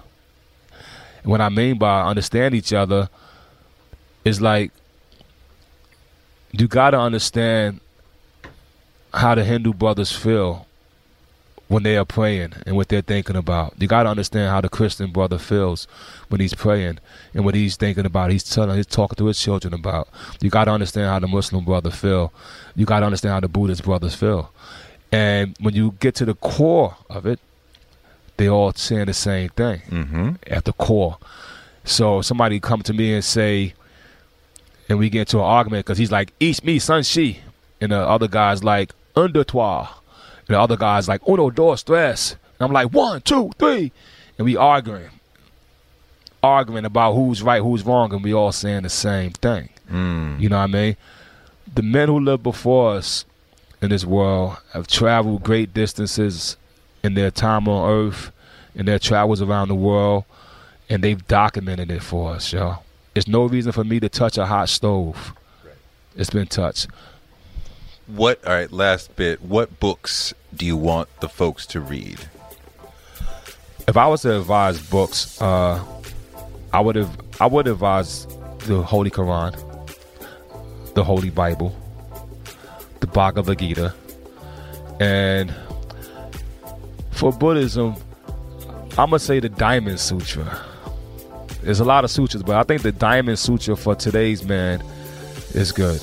And what I mean by understand each other is like you got to understand how the Hindu brothers feel when they are praying and what they're thinking about. You got to understand how the Christian brother feels when he's praying and what he's thinking about. He's telling, he's talking to his children about. You got to understand how the Muslim brother feel. You got to understand how the Buddhist brothers feel. And when you get to the core of it, they all saying the same thing Mm-hmm. at the core. So somebody come to me and say, and we get into an argument because he's like, "Each me, son, she," and the other guy's like, "Under toi," and the other guy's like, "Uno, dos, tres," and I'm like, one, two, three. and we arguing, arguing about who's right, who's wrong, and we all saying the same thing. Mm. You know what I mean? The men who lived before us in this world have traveled great distances in their time on earth, in their travels around the world, and they've documented it for us, yo. There's no reason for me to touch a hot stove. It's been touched. What? All right. Last bit. What books do you want the folks to read? If I was to advise books, uh, I would have I would advise the Holy Quran, the Holy Bible, the Bhagavad Gita, and for Buddhism, I'm gonna say the Diamond Sutra. There's a lot of sutras, but I think the Diamond Sutra for today's man is good.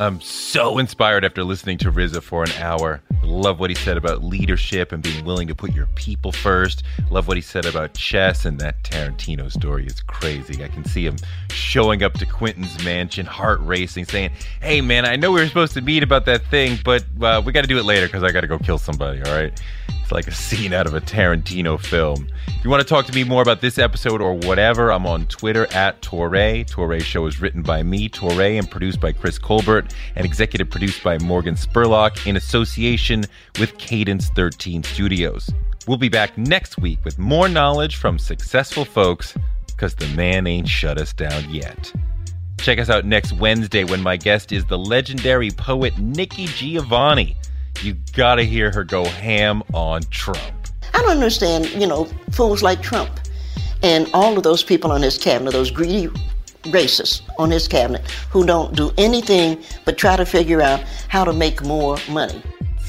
I'm so inspired after listening to RZA for an hour. Love what he said about leadership and being willing to put your people first. Love what he said about chess and that Tarantino story is crazy. I can see him showing up to Quentin's mansion, heart racing, saying, "Hey man, I know we were supposed to meet about that thing, but uh, we got to do it later because I got to go kill somebody." All right. It's like a scene out of a Tarantino film. If you want to talk to me more about this episode or whatever, I'm on Twitter at Toure. Toure Show is written by me, Toure, and produced by Chris Colbert, and executive produced by Morgan Spurlock in association with Cadence 13 Studios. We'll be back next week with more knowledge from successful folks, because the man ain't shut us down yet. Check us out next Wednesday when my guest is the legendary poet Nikki Giovanni. You gotta hear her go ham on Trump. I don't understand, you know, fools like Trump and all of those people on his cabinet, those greedy racists on his cabinet who don't do anything but try to figure out how to make more money.